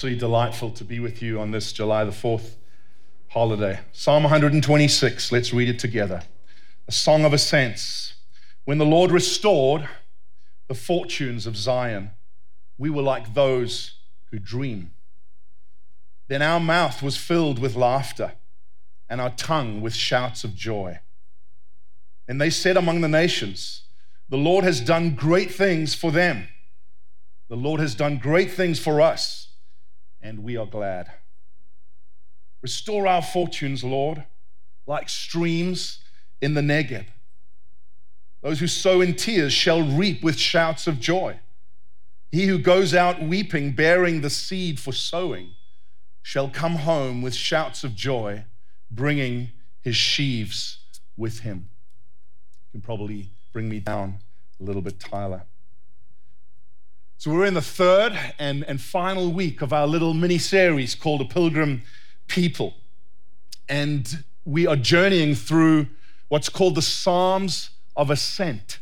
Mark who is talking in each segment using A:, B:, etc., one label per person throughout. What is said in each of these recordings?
A: Absolutely delightful to be with you on this July the 4th holiday. Psalm 126, let's read it together. A song of ascents. When the Lord restored the fortunes of Zion, we were like those who dream. Then our mouth was filled with laughter and our tongue with shouts of joy. And they said among the nations, The Lord has done great things for them. The Lord has done great things for us and we are glad. Restore our fortunes, Lord, like streams in the Negeb. Those who sow in tears shall reap with shouts of joy. He who goes out weeping, bearing the seed for sowing, shall come home with shouts of joy, bringing his sheaves with him. You can probably bring me down a little bit, Tyler. So we're in the third and, and final week of our little mini series called A Pilgrim People. And we are journeying through what's called the Psalms of Ascent.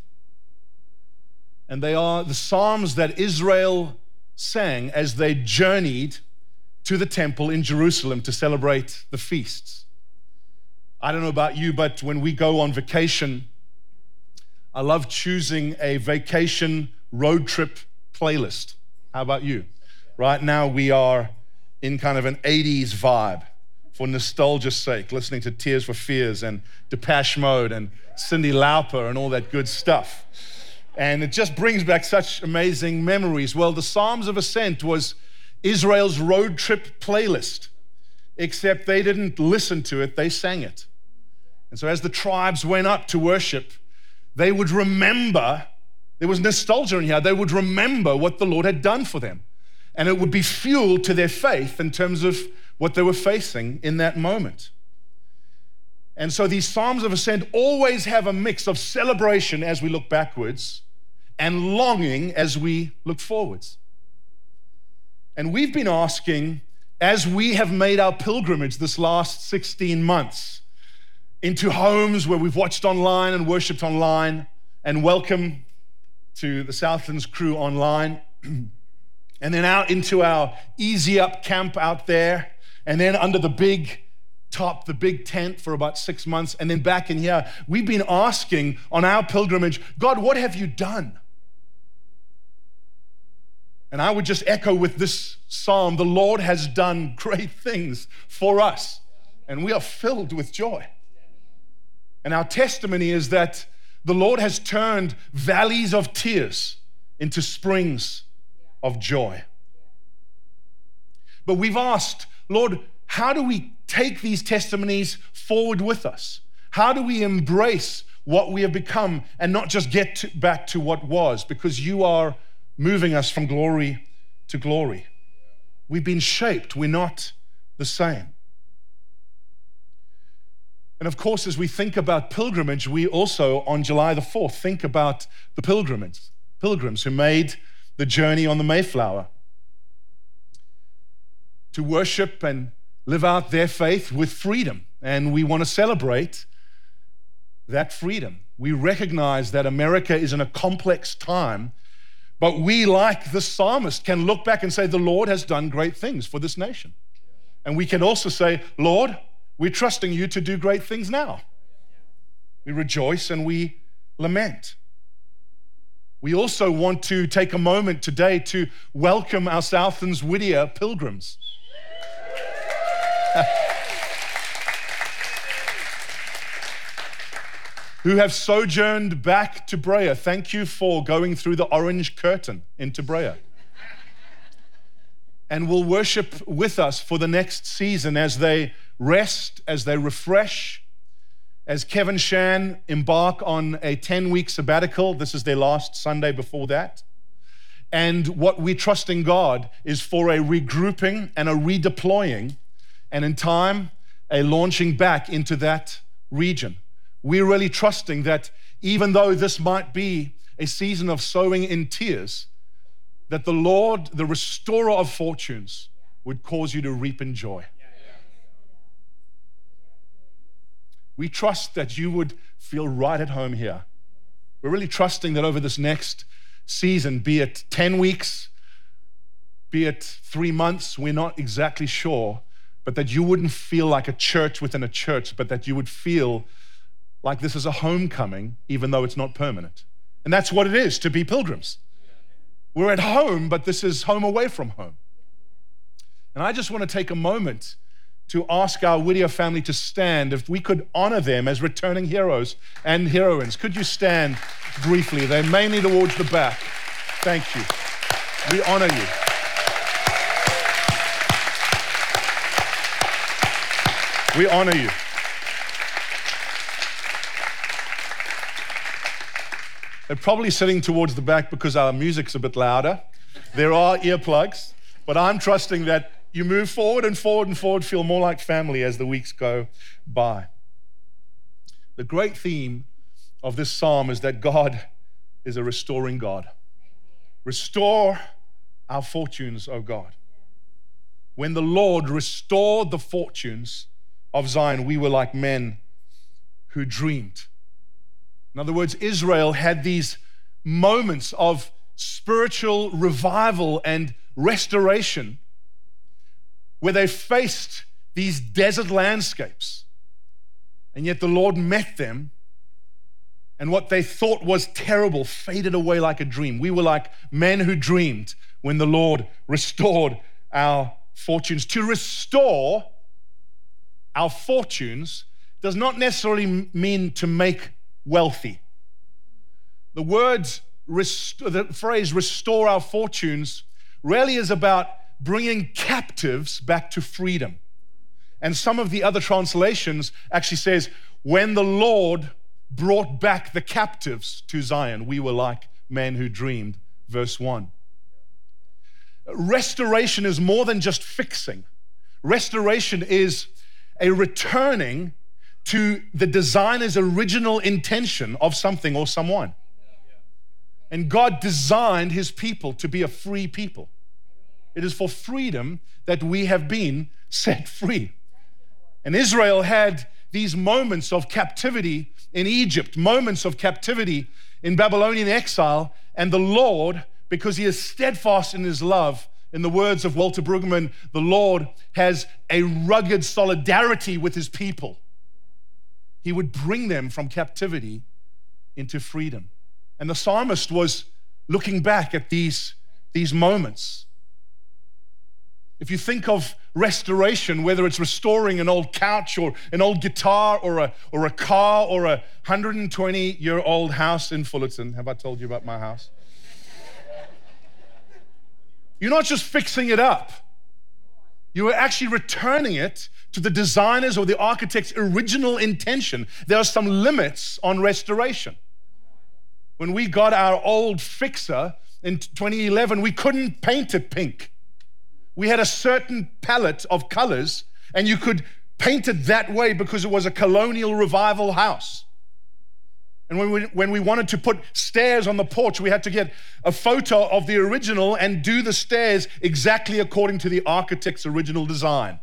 A: And they are the Psalms that Israel sang as they journeyed to the temple in Jerusalem to celebrate the feasts. I don't know about you, but when we go on vacation, I love choosing a vacation road trip playlist. How about you? Right now, we are in kind of an 80s vibe for nostalgia's sake, listening to Tears for Fears and Depeche Mode and Cyndi Lauper and all that good stuff. And it just brings back such amazing memories. Well, the Psalms of Ascent was Israel's road trip playlist, except they didn't listen to it, they sang it. And so as the tribes went up to worship, they would remember there was nostalgia in here. They would remember what the Lord had done for them. And it would be fuel to their faith in terms of what they were facing in that moment. And so these Psalms of Ascent always have a mix of celebration as we look backwards and longing as we look forwards. And we've been asking, as we have made our pilgrimage this last 16 months into homes where we've watched online and worshiped online and welcome to the Southlands crew online, and then out into our Easy Up camp out there, and then under the big top, the big tent for about six months, and then back in here. We've been asking on our pilgrimage, God, what have you done? And I would just echo with this psalm the Lord has done great things for us, and we are filled with joy. And our testimony is that the Lord has turned valleys of tears into springs of joy. But we've asked, Lord, how do we take these testimonies forward with us? How do we embrace what we have become and not just get to, back to what was? Because you are moving us from glory to glory. We've been shaped, we're not the same. And of course, as we think about pilgrimage, we also, on July the 4th, think about the pilgrims, pilgrims who made the journey on the Mayflower to worship and live out their faith with freedom. And we want to celebrate that freedom. We recognize that America is in a complex time, but we, like the psalmist, can look back and say, The Lord has done great things for this nation. And we can also say, Lord, we're trusting you to do great things now. We rejoice and we lament. We also want to take a moment today to welcome our Southlands Whittier pilgrims. who have sojourned back to Brea. Thank you for going through the orange curtain into Brea and will worship with us for the next season as they rest, as they refresh. As Kevin Shan embark on a 10 week sabbatical, this is their last Sunday before that. And what we trust in God is for a regrouping and a redeploying, and in time, a launching back into that region. We're really trusting that even though this might be a season of sowing in tears, that the Lord, the restorer of fortunes, would cause you to reap in joy. We trust that you would feel right at home here. We're really trusting that over this next season, be it 10 weeks, be it three months, we're not exactly sure, but that you wouldn't feel like a church within a church, but that you would feel like this is a homecoming, even though it's not permanent. And that's what it is to be pilgrims. We're at home, but this is home away from home. And I just want to take a moment to ask our Whittier family to stand. If we could honor them as returning heroes and heroines, could you stand briefly? They're mainly towards the back. Thank you. We honor you. We honor you. They're probably sitting towards the back because our music's a bit louder. There are earplugs, but I'm trusting that you move forward and forward and forward, feel more like family as the weeks go by. The great theme of this psalm is that God is a restoring God. Restore our fortunes, O God. When the Lord restored the fortunes of Zion, we were like men who dreamed. In other words, Israel had these moments of spiritual revival and restoration where they faced these desert landscapes. And yet the Lord met them, and what they thought was terrible faded away like a dream. We were like men who dreamed when the Lord restored our fortunes. To restore our fortunes does not necessarily mean to make wealthy. The words, the phrase restore our fortunes really is about bringing captives back to freedom. And some of the other translations actually says, when the Lord brought back the captives to Zion, we were like men who dreamed, verse 1. Restoration is more than just fixing. Restoration is a returning to the designer's original intention of something or someone. And God designed his people to be a free people. It is for freedom that we have been set free. And Israel had these moments of captivity in Egypt, moments of captivity in Babylonian exile, and the Lord, because he is steadfast in his love, in the words of Walter Brueggemann, the Lord has a rugged solidarity with his people he would bring them from captivity into freedom. And the psalmist was looking back at these, these moments. If you think of restoration, whether it's restoring an old couch or an old guitar or a, or a car or a 120 year old house in Fullerton, have I told you about my house? You're not just fixing it up, you are actually returning it to the designer's or the architect's original intention. There are some limits on restoration. When we got our old fixer in 2011, we couldn't paint it pink. We had a certain palette of colors, and you could paint it that way because it was a colonial revival house. And when we, when we wanted to put stairs on the porch, we had to get a photo of the original and do the stairs exactly according to the architect's original design.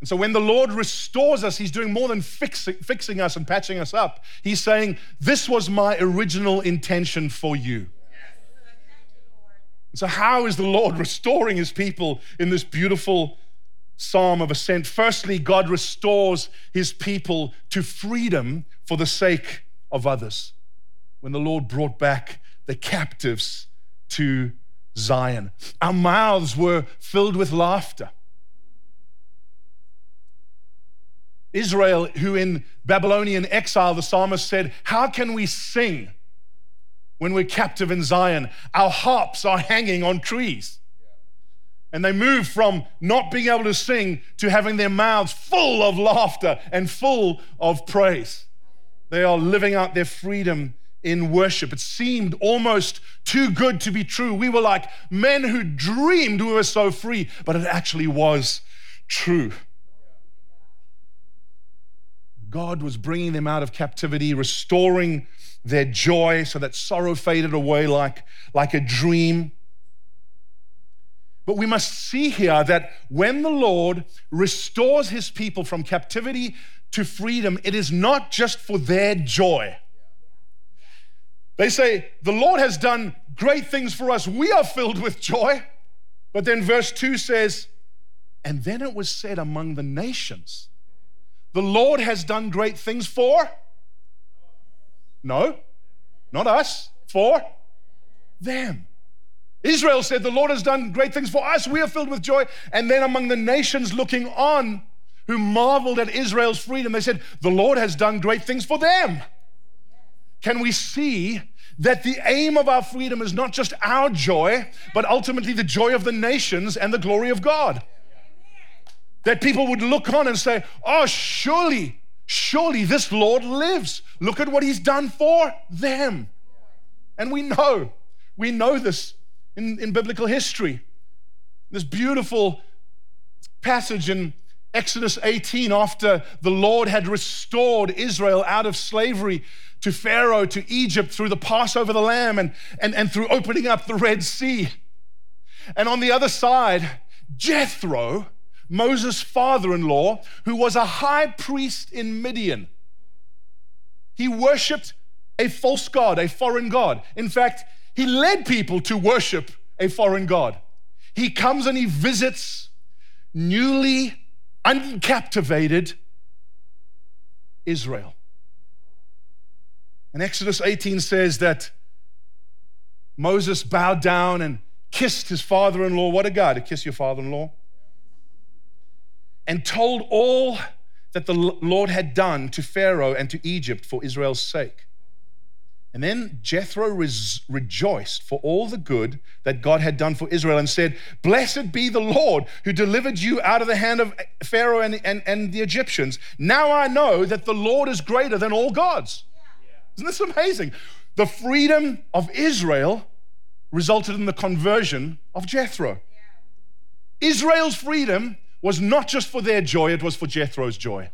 A: And so when the Lord restores us, He's doing more than fixing, fixing us and patching us up. He's saying, This was my original intention for you. So, how is the Lord restoring His people in this beautiful psalm of ascent? Firstly, God restores His people to freedom for the sake of others. When the Lord brought back the captives to Zion, our mouths were filled with laughter. Israel, who in Babylonian exile, the psalmist said, How can we sing when we're captive in Zion? Our harps are hanging on trees. And they move from not being able to sing to having their mouths full of laughter and full of praise. They are living out their freedom in worship. It seemed almost too good to be true. We were like men who dreamed we were so free, but it actually was true. God was bringing them out of captivity, restoring their joy so that sorrow faded away like, like a dream. But we must see here that when the Lord restores his people from captivity to freedom, it is not just for their joy. They say, The Lord has done great things for us. We are filled with joy. But then verse 2 says, And then it was said among the nations, The Lord has done great things for. No, not us, for them. Israel said, The Lord has done great things for us. We are filled with joy. And then among the nations looking on, who marveled at Israel's freedom, they said, The Lord has done great things for them. Can we see that the aim of our freedom is not just our joy, but ultimately the joy of the nations and the glory of God? That people would look on and say, Oh, surely, surely this Lord lives. Look at what he's done for them. And we know, we know this in, in biblical history. This beautiful passage in Exodus 18, after the Lord had restored Israel out of slavery to Pharaoh, to Egypt, through the Passover the Lamb, and, and, and through opening up the Red Sea. And on the other side, Jethro, Moses' father in law, who was a high priest in Midian. He worshiped a false god, a foreign god. In fact, he led people to worship a foreign God. He comes and he visits newly uncaptivated Israel. And Exodus 18 says that Moses bowed down and kissed his father in law. What a guy to kiss your father in law. And told all that the Lord had done to Pharaoh and to Egypt for Israel's sake. And then Jethro res- rejoiced for all the good that God had done for Israel and said, Blessed be the Lord who delivered you out of the hand of Pharaoh and, and, and the Egyptians. Now I know that the Lord is greater than all gods. Isn't this amazing? The freedom of Israel resulted in the conversion of Jethro. Israel's freedom was not just for their joy, it was for Jethro's joy.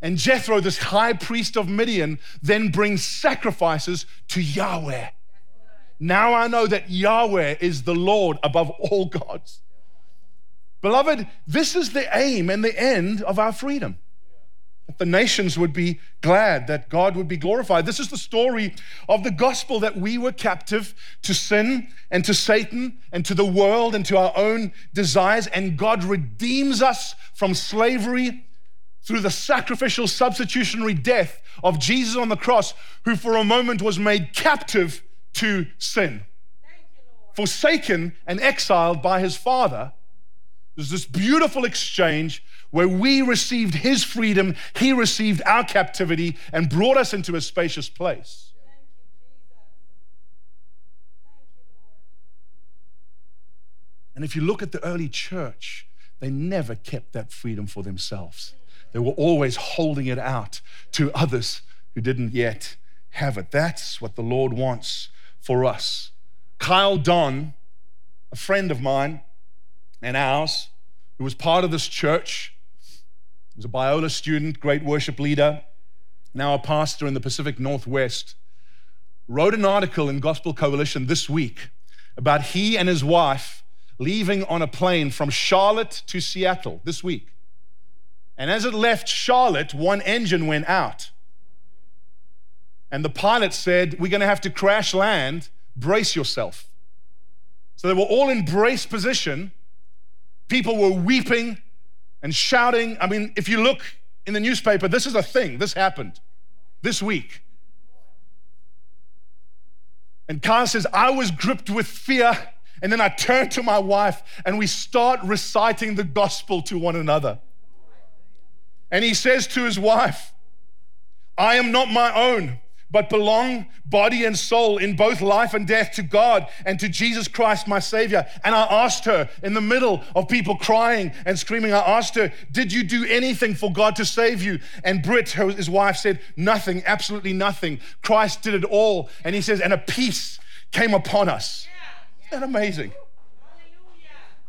A: And Jethro, this high priest of Midian, then brings sacrifices to Yahweh. Now I know that Yahweh is the Lord above all gods. Beloved, this is the aim and the end of our freedom. That the nations would be glad, that God would be glorified. This is the story of the gospel that we were captive to sin and to Satan and to the world and to our own desires, and God redeems us from slavery through the sacrificial substitutionary death of Jesus on the cross, who for a moment was made captive to sin. Forsaken and exiled by his Father, there's this beautiful exchange where we received his freedom, he received our captivity, and brought us into a spacious place. And if you look at the early church, they never kept that freedom for themselves. They were always holding it out to others who didn't yet have it. That's what the Lord wants for us. Kyle Don, a friend of mine and ours, who was part of this church, was a Biola student, great worship leader, now a pastor in the Pacific Northwest, wrote an article in Gospel Coalition this week about he and his wife leaving on a plane from Charlotte to Seattle this week. And as it left Charlotte, one engine went out. And the pilot said, We're going to have to crash land. Brace yourself. So they were all in brace position. People were weeping and shouting. I mean, if you look in the newspaper, this is a thing. This happened this week. And Kyle says, I was gripped with fear. And then I turned to my wife and we start reciting the gospel to one another. And he says to his wife, I am not my own, but belong body and soul in both life and death to God and to Jesus Christ, my Savior. And I asked her in the middle of people crying and screaming, I asked her, Did you do anything for God to save you? And Britt, his wife, said, Nothing, absolutely nothing. Christ did it all. And he says, And a peace came upon us. Isn't that amazing?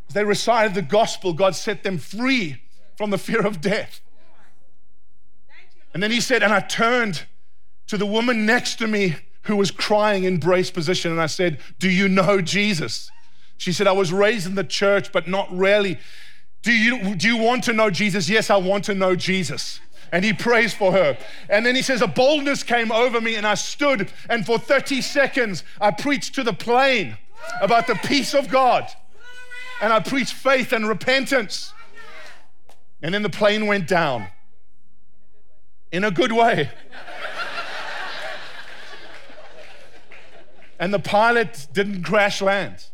A: As they recited the gospel, God set them free from the fear of death. And then he said, and I turned to the woman next to me who was crying in brace position, and I said, Do you know Jesus? She said, I was raised in the church, but not really. Do you, do you want to know Jesus? Yes, I want to know Jesus. And he prays for her. And then he says, A boldness came over me, and I stood, and for 30 seconds, I preached to the plane about the peace of God. And I preached faith and repentance. And then the plane went down in a good way. And the pilot didn't crash land,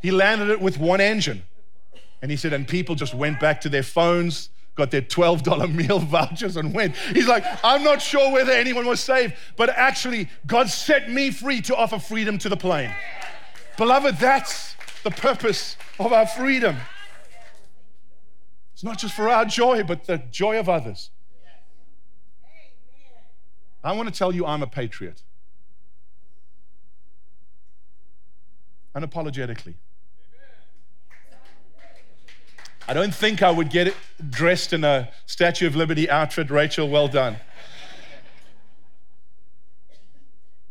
A: he landed it with one engine. And he said, and people just went back to their phones, got their $12 meal vouchers, and went. He's like, I'm not sure whether anyone was saved, but actually, God set me free to offer freedom to the plane. Beloved, that's the purpose of our freedom. It's not just for our joy, but the joy of others. I want to tell you I'm a patriot. Unapologetically. I don't think I would get dressed in a Statue of Liberty outfit. Rachel, well done.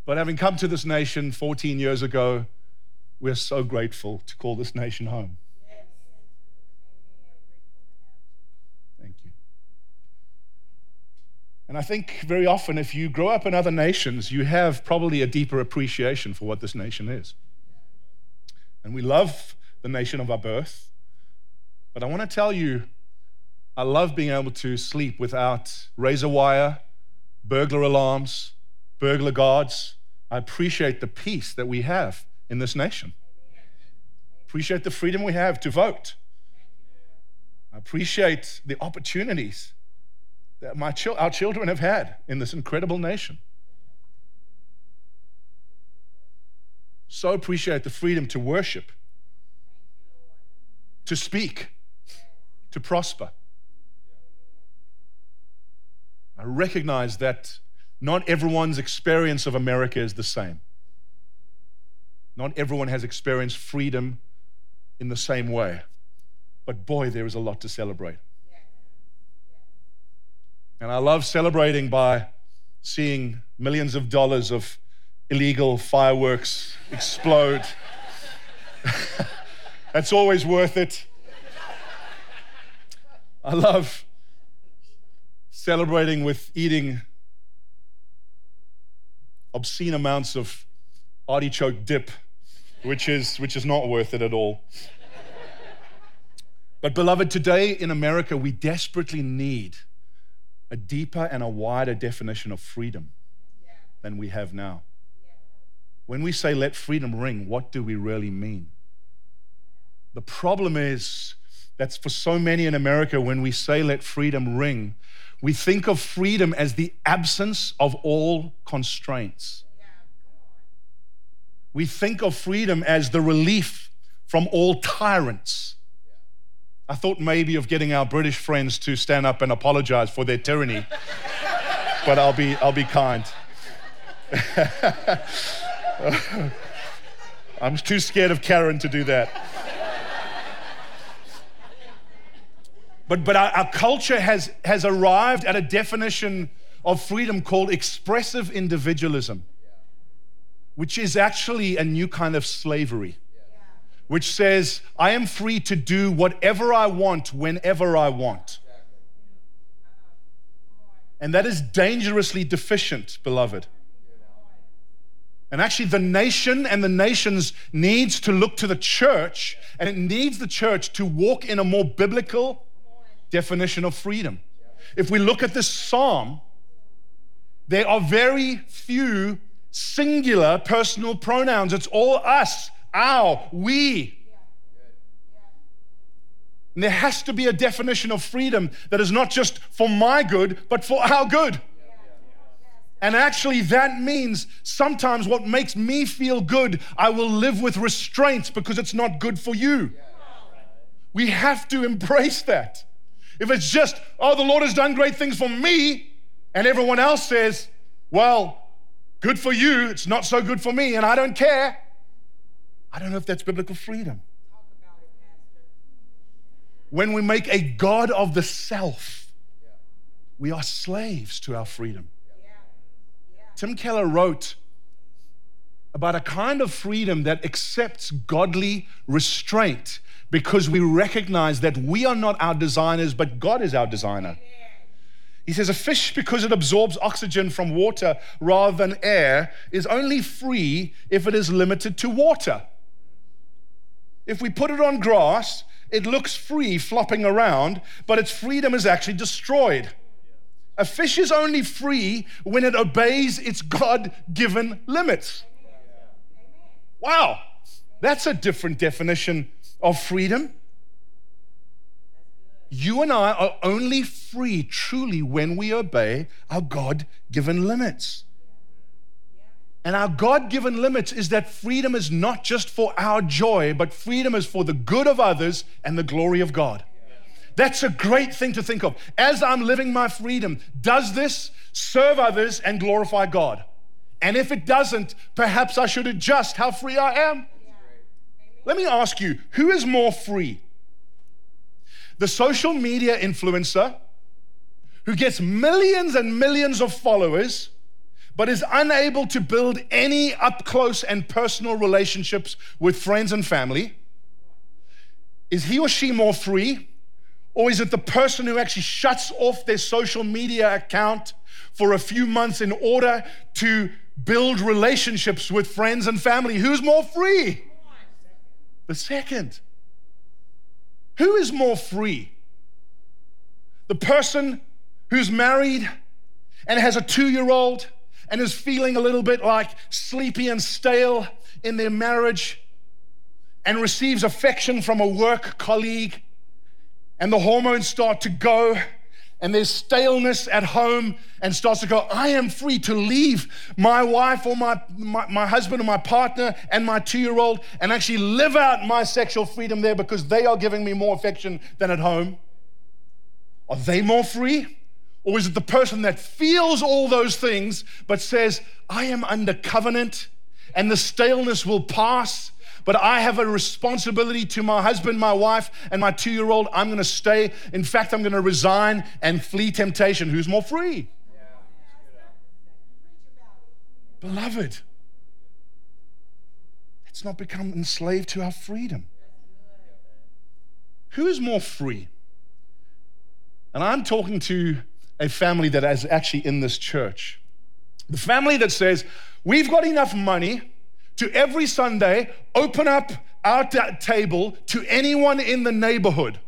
A: But having come to this nation 14 years ago, we're so grateful to call this nation home. Thank you. And I think very often, if you grow up in other nations, you have probably a deeper appreciation for what this nation is. And we love the nation of our birth. But I want to tell you, I love being able to sleep without razor wire, burglar alarms, burglar guards. I appreciate the peace that we have in this nation. Appreciate the freedom we have to vote. I appreciate the opportunities that my our children have had in this incredible nation. So appreciate the freedom to worship, to speak, to prosper. I recognize that not everyone's experience of America is the same. Not everyone has experienced freedom in the same way. But boy, there is a lot to celebrate. And I love celebrating by seeing millions of dollars of illegal fireworks explode. That's always worth it. I love celebrating with eating obscene amounts of artichoke dip, which is, which is not worth it at all. But, beloved, today in America, we desperately need a deeper and a wider definition of freedom than we have now. When we say let freedom ring, what do we really mean? The problem is that's for so many in America, when we say let freedom ring, we think of freedom as the absence of all constraints. We think of freedom as the relief from all tyrants. I thought maybe of getting our British friends to stand up and apologize for their tyranny, but I'll be, I'll be kind. I'm too scared of Karen to do that. But, but our, our culture has, has arrived at a definition of freedom called expressive individualism, which is actually a new kind of slavery, which says, I am free to do whatever I want whenever I want. And that is dangerously deficient, beloved. And actually, the nation and the nations needs to look to the church, and it needs the church to walk in a more biblical definition of freedom. If we look at this psalm, there are very few singular personal pronouns. It's all us, our, we. And there has to be a definition of freedom that is not just for my good, but for our good. And actually, that means sometimes what makes me feel good, I will live with restraints because it's not good for you. We have to embrace that. If it's just, oh, the Lord has done great things for me, and everyone else says, well, good for you, it's not so good for me, and I don't care, I don't know if that's biblical freedom. When we make a God of the self, we are slaves to our freedom. Tim Keller wrote about a kind of freedom that accepts godly restraint because we recognize that we are not our designers, but God is our designer. He says a fish, because it absorbs oxygen from water rather than air, is only free if it is limited to water. If we put it on grass, it looks free flopping around, but its freedom is actually destroyed. A fish is only free when it obeys its God given limits. Wow, that's a different definition of freedom. You and I are only free truly when we obey our God given limits. And our God given limits is that freedom is not just for our joy, but freedom is for the good of others and the glory of God. That's a great thing to think of. As I'm living my freedom, does this serve others and glorify God? And if it doesn't, perhaps I should adjust how free I am. Let me ask you who is more free? The social media influencer who gets millions and millions of followers but is unable to build any up close and personal relationships with friends and family? Is he or she more free? Or is it the person who actually shuts off their social media account for a few months in order to build relationships with friends and family? Who's more free? The second. Who is more free? The person who's married and has a two year old and is feeling a little bit like sleepy and stale in their marriage and receives affection from a work colleague, and the hormones start to go, and there's staleness at home, and starts to go, I am free to leave my wife or my, my, my husband or my partner and my two year old and actually live out my sexual freedom there because they are giving me more affection than at home. Are they more free? Or is it the person that feels all those things but says, I am under covenant and the staleness will pass, but I have a responsibility to my husband, my wife, and my two year old. I'm going to stay. In fact, I'm going to resign and flee temptation. Who's more free? Beloved, let's not become enslaved to our freedom. Who is more free? And I'm talking to a family that is actually in this church. The family that says, We've got enough money to every Sunday open up our t- table to anyone in the neighborhood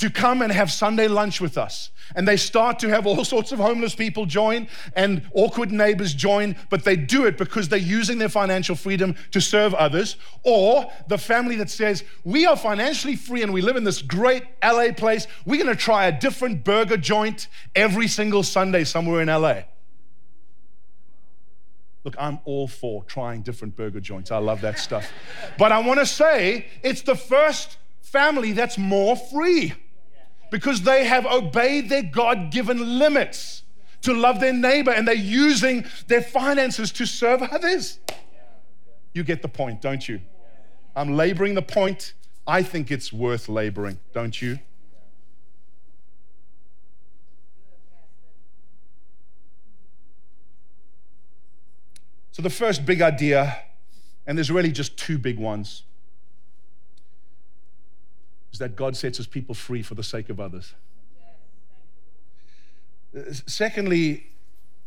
A: to come and have Sunday lunch with us. And they start to have all sorts of homeless people join and awkward neighbors join, but they do it because they're using their financial freedom to serve others. Or the family that says, We are financially free and we live in this great LA place. We're gonna try a different burger joint every single Sunday somewhere in LA. Look, I'm all for trying different burger joints. I love that stuff. But I wanna say it's the first family that's more free because they have obeyed their God given limits to love their neighbor and they're using their finances to serve others. You get the point, don't you? I'm laboring the point. I think it's worth laboring, don't you? So, the first big idea, and there's really just two big ones is that God sets his people free for the sake of others. Secondly,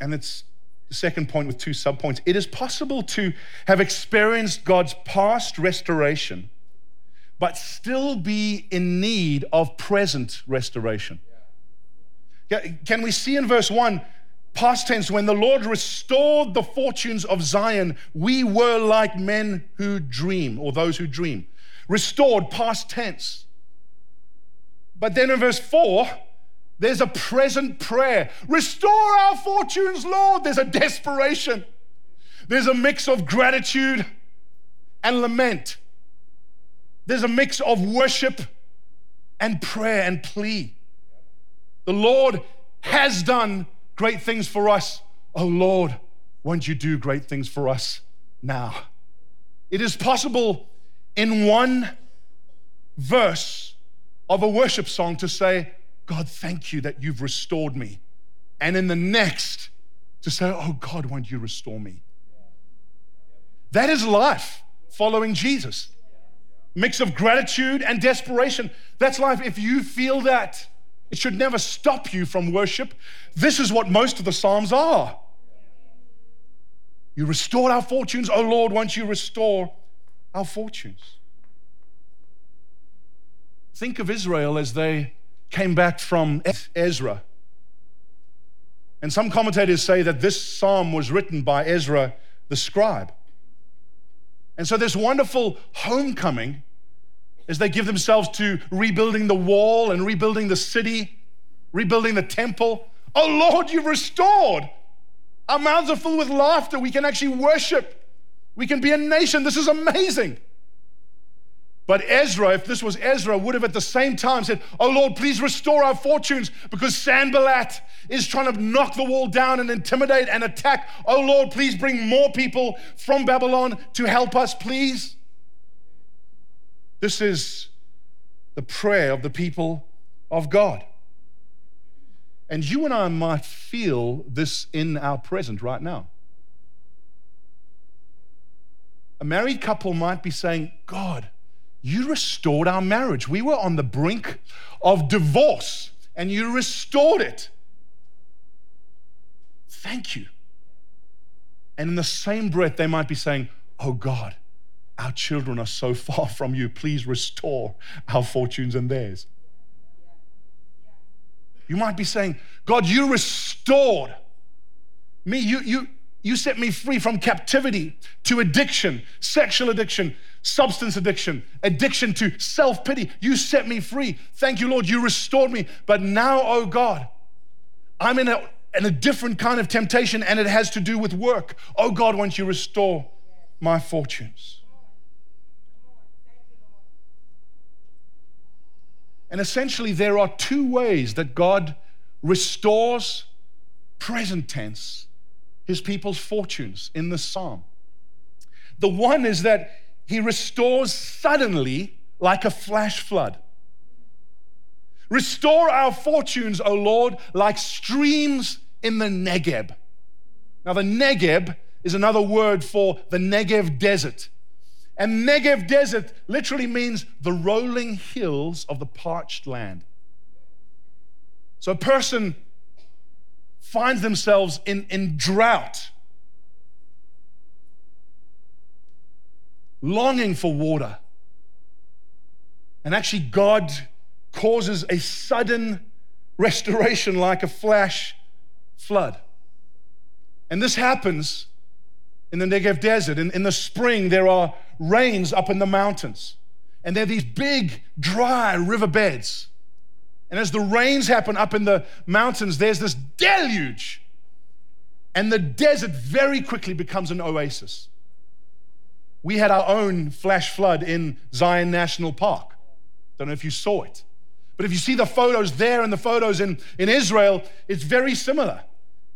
A: and it's the second point with two subpoints, it is possible to have experienced God's past restoration, but still be in need of present restoration. Can we see in verse 1? Past tense, when the Lord restored the fortunes of Zion, we were like men who dream, or those who dream. Restored, past tense. But then in verse 4, there's a present prayer Restore our fortunes, Lord. There's a desperation, there's a mix of gratitude and lament, there's a mix of worship and prayer and plea. The Lord has done great things for us. Oh Lord, won't you do great things for us now? It is possible in one verse of a worship song to say, God, thank you that you've restored me. And in the next, to say, Oh God, won't you restore me? That is life following Jesus. Mix of gratitude and desperation. That's life. If you feel that, It should never stop you from worship. This is what most of the Psalms are. You restored our fortunes, oh Lord, won't you restore our fortunes? Think of Israel as they came back from Ezra. And some commentators say that this psalm was written by Ezra the scribe. And so, this wonderful homecoming as they give themselves to rebuilding the wall and rebuilding the city, rebuilding the temple. Oh Lord, you've restored. Our mouths are full with laughter. We can actually worship. We can be a nation. This is amazing. But Ezra, if this was Ezra, would have at the same time said, Oh Lord, please restore our fortunes because Sanballat is trying to knock the wall down and intimidate and attack. Oh Lord, please bring more people from Babylon to help us, please. This is the prayer of the people of God. And you and I might feel this in our present right now. A married couple might be saying, God, you restored our marriage. We were on the brink of divorce and you restored it. Thank you. And in the same breath, they might be saying, Oh God, our children are so far from you. Please restore our fortunes and theirs. You might be saying, God, you restored me. You, you, you set me free from captivity to addiction, sexual addiction, substance addiction, addiction to self pity. You set me free. Thank you, Lord. You restored me. But now, oh God, I'm in a, in a different kind of temptation and it has to do with work. Oh God, won't you restore my fortunes? And essentially, there are two ways that God restores, present tense, his people's fortunes in the psalm. The one is that he restores suddenly like a flash flood. Restore our fortunes, O Lord, like streams in the Negeb. Now, the Negeb is another word for the Negev desert. And Negev desert literally means the rolling hills of the parched land. So a person finds themselves in, in drought, longing for water. And actually, God causes a sudden restoration like a flash flood. And this happens in the Negev desert. In, in the spring, there are rains up in the mountains, and there are these big, dry riverbeds. And as the rains happen up in the mountains, there's this deluge. And the desert very quickly becomes an oasis. We had our own flash flood in Zion National Park. Don't know if you saw it. But if you see the photos there and the photos in, in Israel, it's very similar.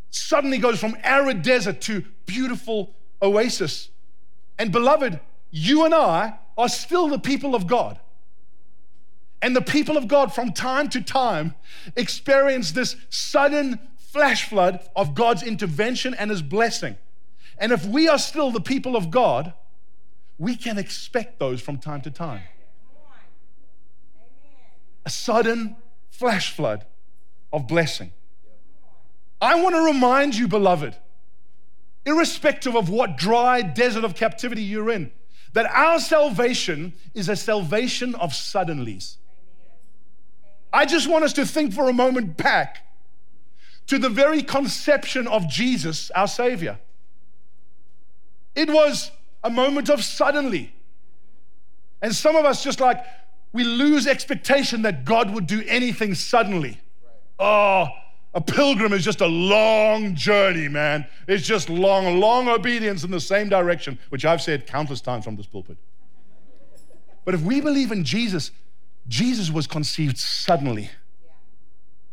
A: Suddenly goes from arid desert to beautiful oasis. And beloved, you and I are still the people of God. And the people of God, from time to time, experience this sudden flash flood of God's intervention and His blessing. And if we are still the people of God, we can expect those from time to time. A sudden flash flood of blessing. I want to remind you, beloved, irrespective of what dry desert of captivity you're in, that our salvation is a salvation of suddenlies. I just want us to think for a moment back to the very conception of Jesus, our Savior. It was a moment of suddenly. And some of us just like, we lose expectation that God would do anything suddenly. Oh, a pilgrim is just a long journey, man. It's just long, long obedience in the same direction, which I've said countless times from this pulpit. But if we believe in Jesus, Jesus was conceived suddenly.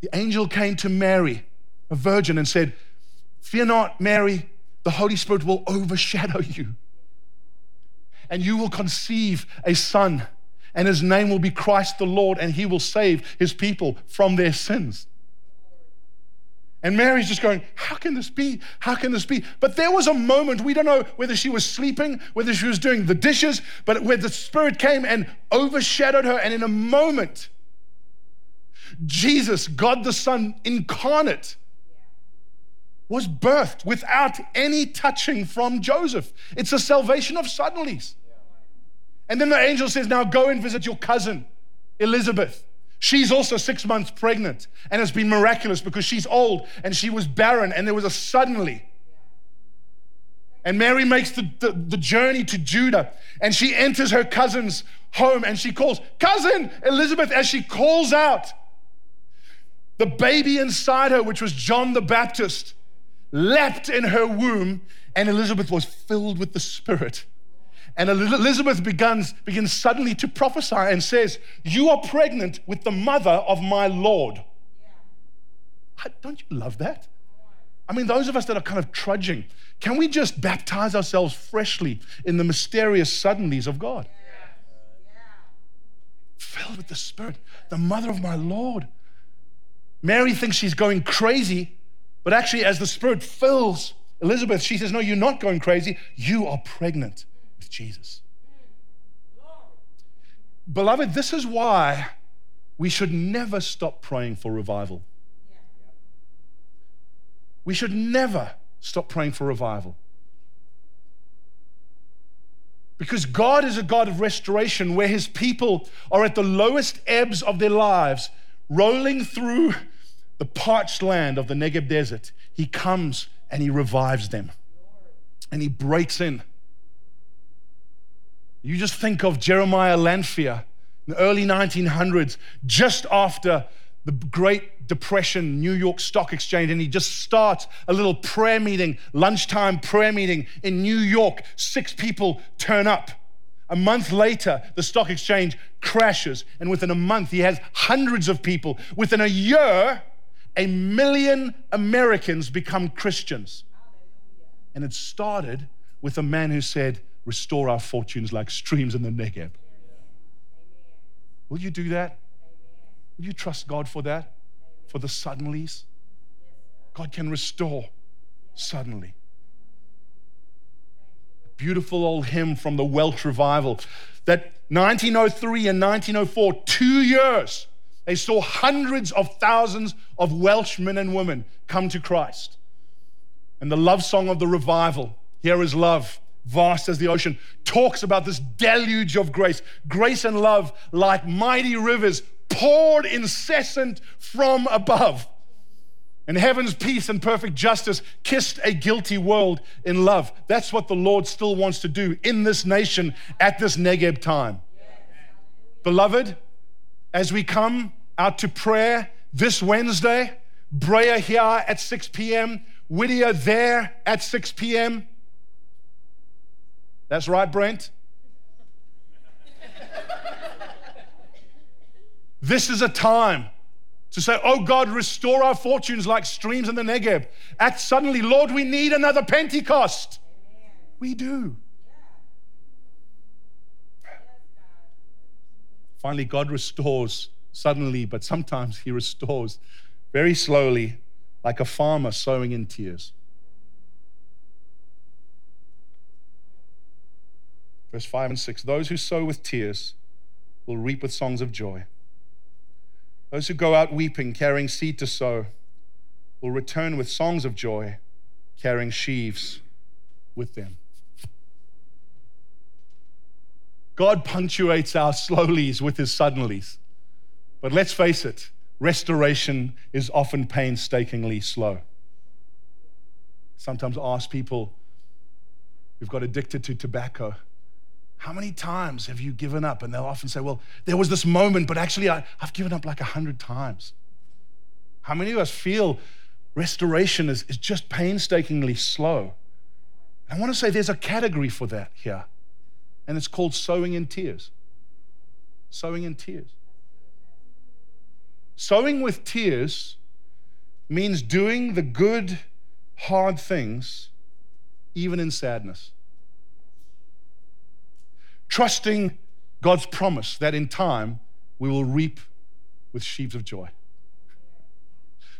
A: The angel came to Mary, a virgin, and said, Fear not, Mary, the Holy Spirit will overshadow you. And you will conceive a son, and his name will be Christ the Lord, and he will save his people from their sins. And Mary's just going, How can this be? How can this be? But there was a moment, we don't know whether she was sleeping, whether she was doing the dishes, but where the Spirit came and overshadowed her. And in a moment, Jesus, God the Son incarnate, was birthed without any touching from Joseph. It's a salvation of suddenlies. And then the angel says, Now go and visit your cousin, Elizabeth. She's also six months pregnant and it's been miraculous because she's old and she was barren and there was a suddenly. And Mary makes the, the, the, journey to Judah and she enters her cousin's home and she calls, Cousin Elizabeth, as she calls out. The baby inside her, which was John the Baptist, leapt in her womb and Elizabeth was filled with the Spirit. And Elizabeth begins, begins suddenly to prophesy and says, You are pregnant with the mother of my Lord. Yeah. Don't you love that? I mean, those of us that are kind of trudging, can we just baptize ourselves freshly in the mysterious suddenlies of God? Yeah. Yeah. Filled with the Spirit, the mother of my Lord. Mary thinks she's going crazy, but actually, as the Spirit fills Elizabeth, she says, No, you're not going crazy. You are pregnant Jesus. Beloved, this is why we should never stop praying for revival. We should never stop praying for revival. Because God is a God of restoration where his people are at the lowest ebbs of their lives, rolling through the parched land of the Negev desert. He comes and he revives them and he breaks in you just think of Jeremiah Lanphier in the early 1900s, just after the Great Depression, New York Stock Exchange, and he just starts a little prayer meeting, lunchtime prayer meeting in New York. Six people turn up. A month later, the stock exchange crashes, and within a month, he has hundreds of people. Within a year, a million Americans become Christians. And it started with a man who said, restore our fortunes like streams in the Negev. Will you do that? Will you trust God for that? For the suddenlies? God can restore suddenly. Beautiful old hymn from the Welsh revival that 1903 and 1904, two years, they saw hundreds of thousands of Welsh men and women come to Christ. And the love song of the revival, Here is Love, vast as the ocean, talks about this deluge of grace, grace and love like mighty rivers poured incessant from above. And heaven's peace and perfect justice kissed a guilty world in love. That's what the Lord still wants to do in this nation at this Negeb time. Beloved, as we come out to prayer this Wednesday, Brea here at 6 p.m., Whittier there at 6 p.m., that's right, Brent. this is a time to say, Oh God, restore our fortunes like streams in the Negev. Act suddenly, Lord, we need another Pentecost. We do. Finally, God restores suddenly, but sometimes He restores very slowly, like a farmer sowing in tears. Verse 5 and 6 Those who sow with tears will reap with songs of joy. Those who go out weeping, carrying seed to sow, will return with songs of joy, carrying sheaves with them. God punctuates our slowlies with his suddenlies. But let's face it, restoration is often painstakingly slow. Sometimes I ask people who've got addicted to tobacco how many times have you given up? And they'll often say, Well, there was this moment, but actually, I, have given up like a hundred times. How many of us feel restoration is, is just painstakingly slow? I want to say there's a category for that here, and it's called sowing in tears. Sowing in tears. Sowing with tears means doing the good, hard things, even in sadness trusting God's promise that in time we will reap with sheaves of joy.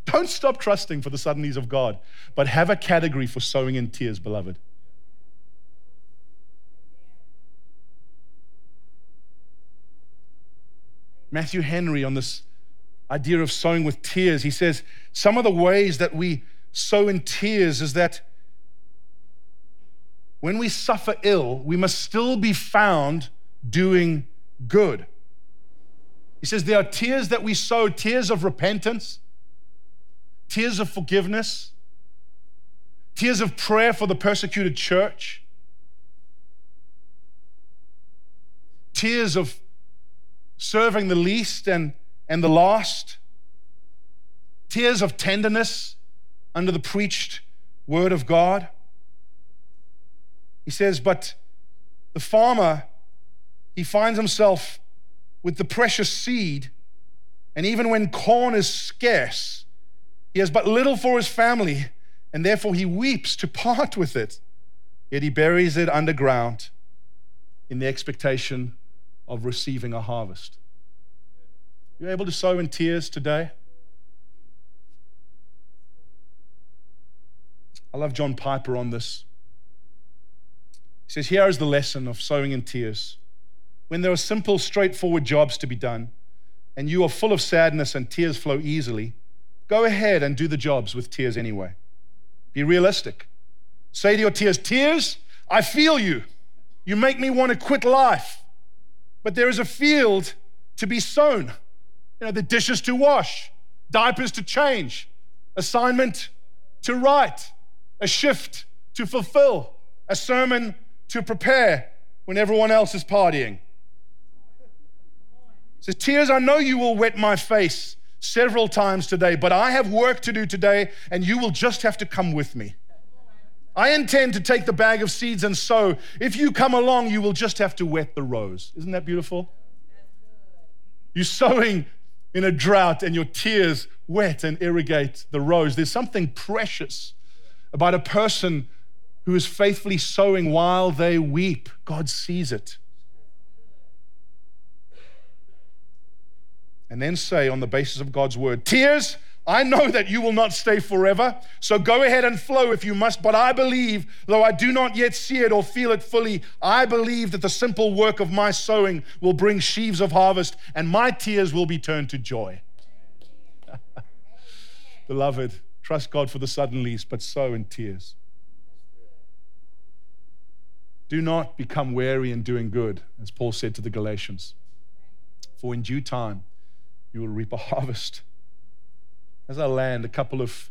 A: Don't stop trusting for the suddenlies of God, but have a category for sowing in tears, beloved. Matthew Henry on this idea of sowing with tears. He says some of the ways that we sow in tears is that when we suffer ill, we must still be found doing good. He says there are tears that we sow, tears of repentance, tears of forgiveness, tears of prayer for the persecuted church, tears of serving the least and, and the lost, tears of tenderness under the preached word of God. He says, but the farmer, he finds himself with the precious seed, and even when corn is scarce, he has but little for his family, and therefore he weeps to part with it. Yet he buries it underground in the expectation of receiving a harvest. You're able to sow in tears today? I love John Piper on this. He says, Here is the lesson of sowing in tears. When there are simple, straightforward jobs to be done, and you are full of sadness and tears flow easily, go ahead and do the jobs with tears anyway. Be realistic. Say to your tears, Tears, I feel you. You make me want to quit life. But there is a field to be sown. You know, the dishes to wash, diapers to change, assignment to write, a shift to fulfill, a sermon to prepare when everyone else is partying. says, Tears, I know you will wet my face several times today, but I have work to do today, and you will just have to come with me. I intend to take the bag of seeds and sow. If you come along, you will just have to wet the rows. Isn't that beautiful? You're sowing in a drought and your tears wet and irrigate the rows. There's something precious about a person who is faithfully sowing while they weep. God sees it. And then say, on the basis of God's word, tears I know that you will not stay forever, so go ahead and flow if you must. But I believe, though I do not yet see it or feel it fully, I believe that the simple work of my sowing will bring sheaves of harvest, and my tears will be turned to joy. Beloved, trust God for the sudden suddenlies, but sow in tears. Do not become weary in doing good, as Paul said to the Galatians, for in due time you will reap a harvest as I land, a couple of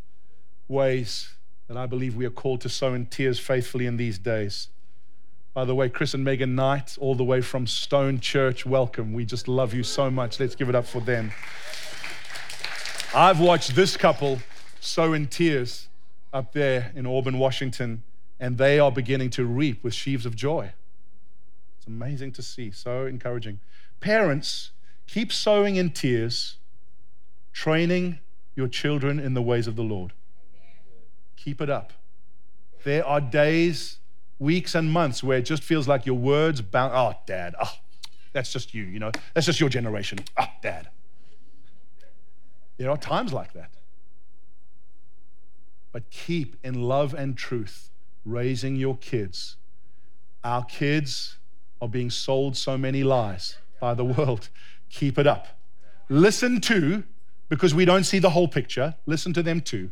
A: ways that I believe we are called to sow in tears faithfully in these days. By the way, Chris and Megan Knight, all the way from Stone Church, welcome. We just love you so much. Let's give it up for them. I've watched this couple sow in tears up there in Auburn, Washington, and they are beginning to reap with sheaves of joy. It's amazing to see, so encouraging. Parents, keep sowing in tears, training your children in the ways of the Lord. Keep it up. There are days, weeks, and months where it just feels like your words bound. Oh, ah, dad. Oh, that's just you, you know. That's just your generation. Oh, dad. There are times like that. But keep in love and truth raising your kids. Our kids are being sold so many lies by the world. Keep it up. Listen to because we don't see the whole picture. Listen to them too.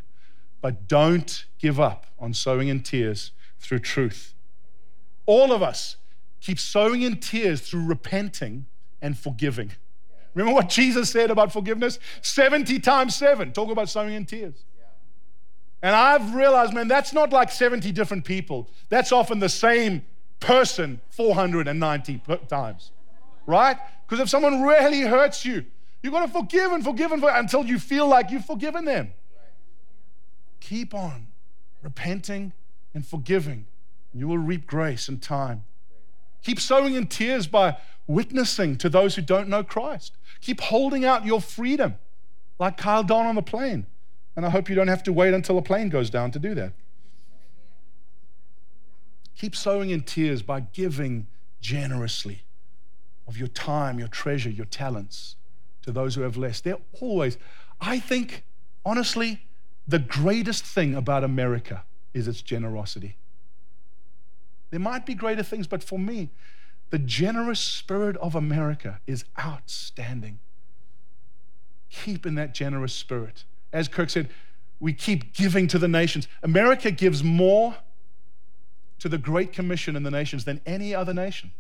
A: But don't give up on sowing in tears through truth. All of us keep sowing in tears through repenting and forgiving. Remember what Jesus said about forgiveness? 70 times seven. Talk about sowing in tears. And I've realized, man, that's not like 70 different people. That's often the same person 490 times, right? Because if someone really hurts you, You've got to forgive and forgive and forgive until you feel like you've forgiven them. Keep on repenting and forgiving. You will reap grace and time. Keep sowing in tears by witnessing to those who don't know Christ. Keep holding out your freedom, like Kyle Don on the plane. And I hope you don't have to wait until a plane goes down to do that. Keep sowing in tears by giving generously of your time, your treasure, your talents to those who have less. They're always, I think, honestly, the greatest thing about America is its generosity. There might be greater things, but for me, the generous spirit of America is outstanding. keep in that generous spirit. As Kirk said, we keep giving to the nations. America gives more to the Great Commission in the nations than any other nation.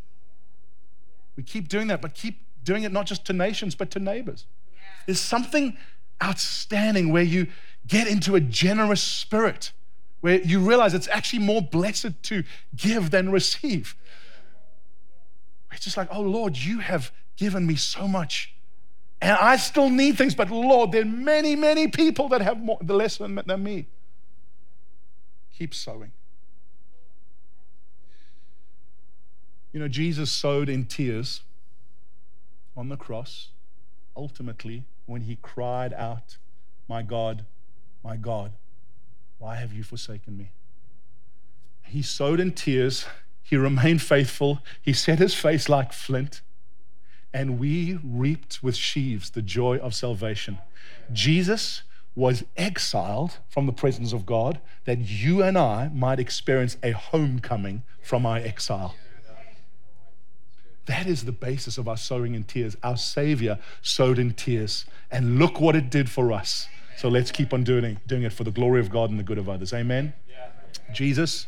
A: We keep doing that, but keep doing it not just to nations, but to neighbors. There's something outstanding where you get into a generous spirit, where you realize it's actually more blessed to give than receive. It's just like, oh Lord, you have given me so much. And I still need things, but Lord, there are many, many people that have more, less than, than me. Keep sowing. You know, Jesus sowed in tears on the cross, ultimately, when he cried out, My God, my God, why have you forsaken me? He sowed in tears. He remained faithful. He set his face like flint. And we reaped with sheaves the joy of salvation. Jesus was exiled from the presence of God that you and I might experience a homecoming from our exile. That is the basis of our sowing in tears. Our Savior sowed in tears. And look what it did for us. So let's keep on doing it, doing it for the glory of God and the good of others. Amen. Jesus,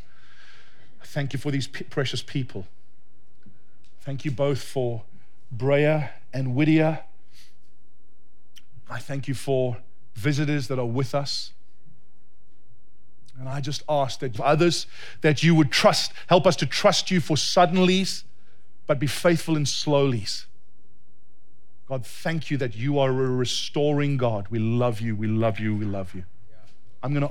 A: thank you for these precious people. Thank you both for Brea and Whittier. I thank you for visitors that are with us. And I just ask that others that you would trust, help us to trust you for suddenlies but be faithful in slowlies. God, thank you that you are a restoring God. We love you, we love you, we love you. I'm going to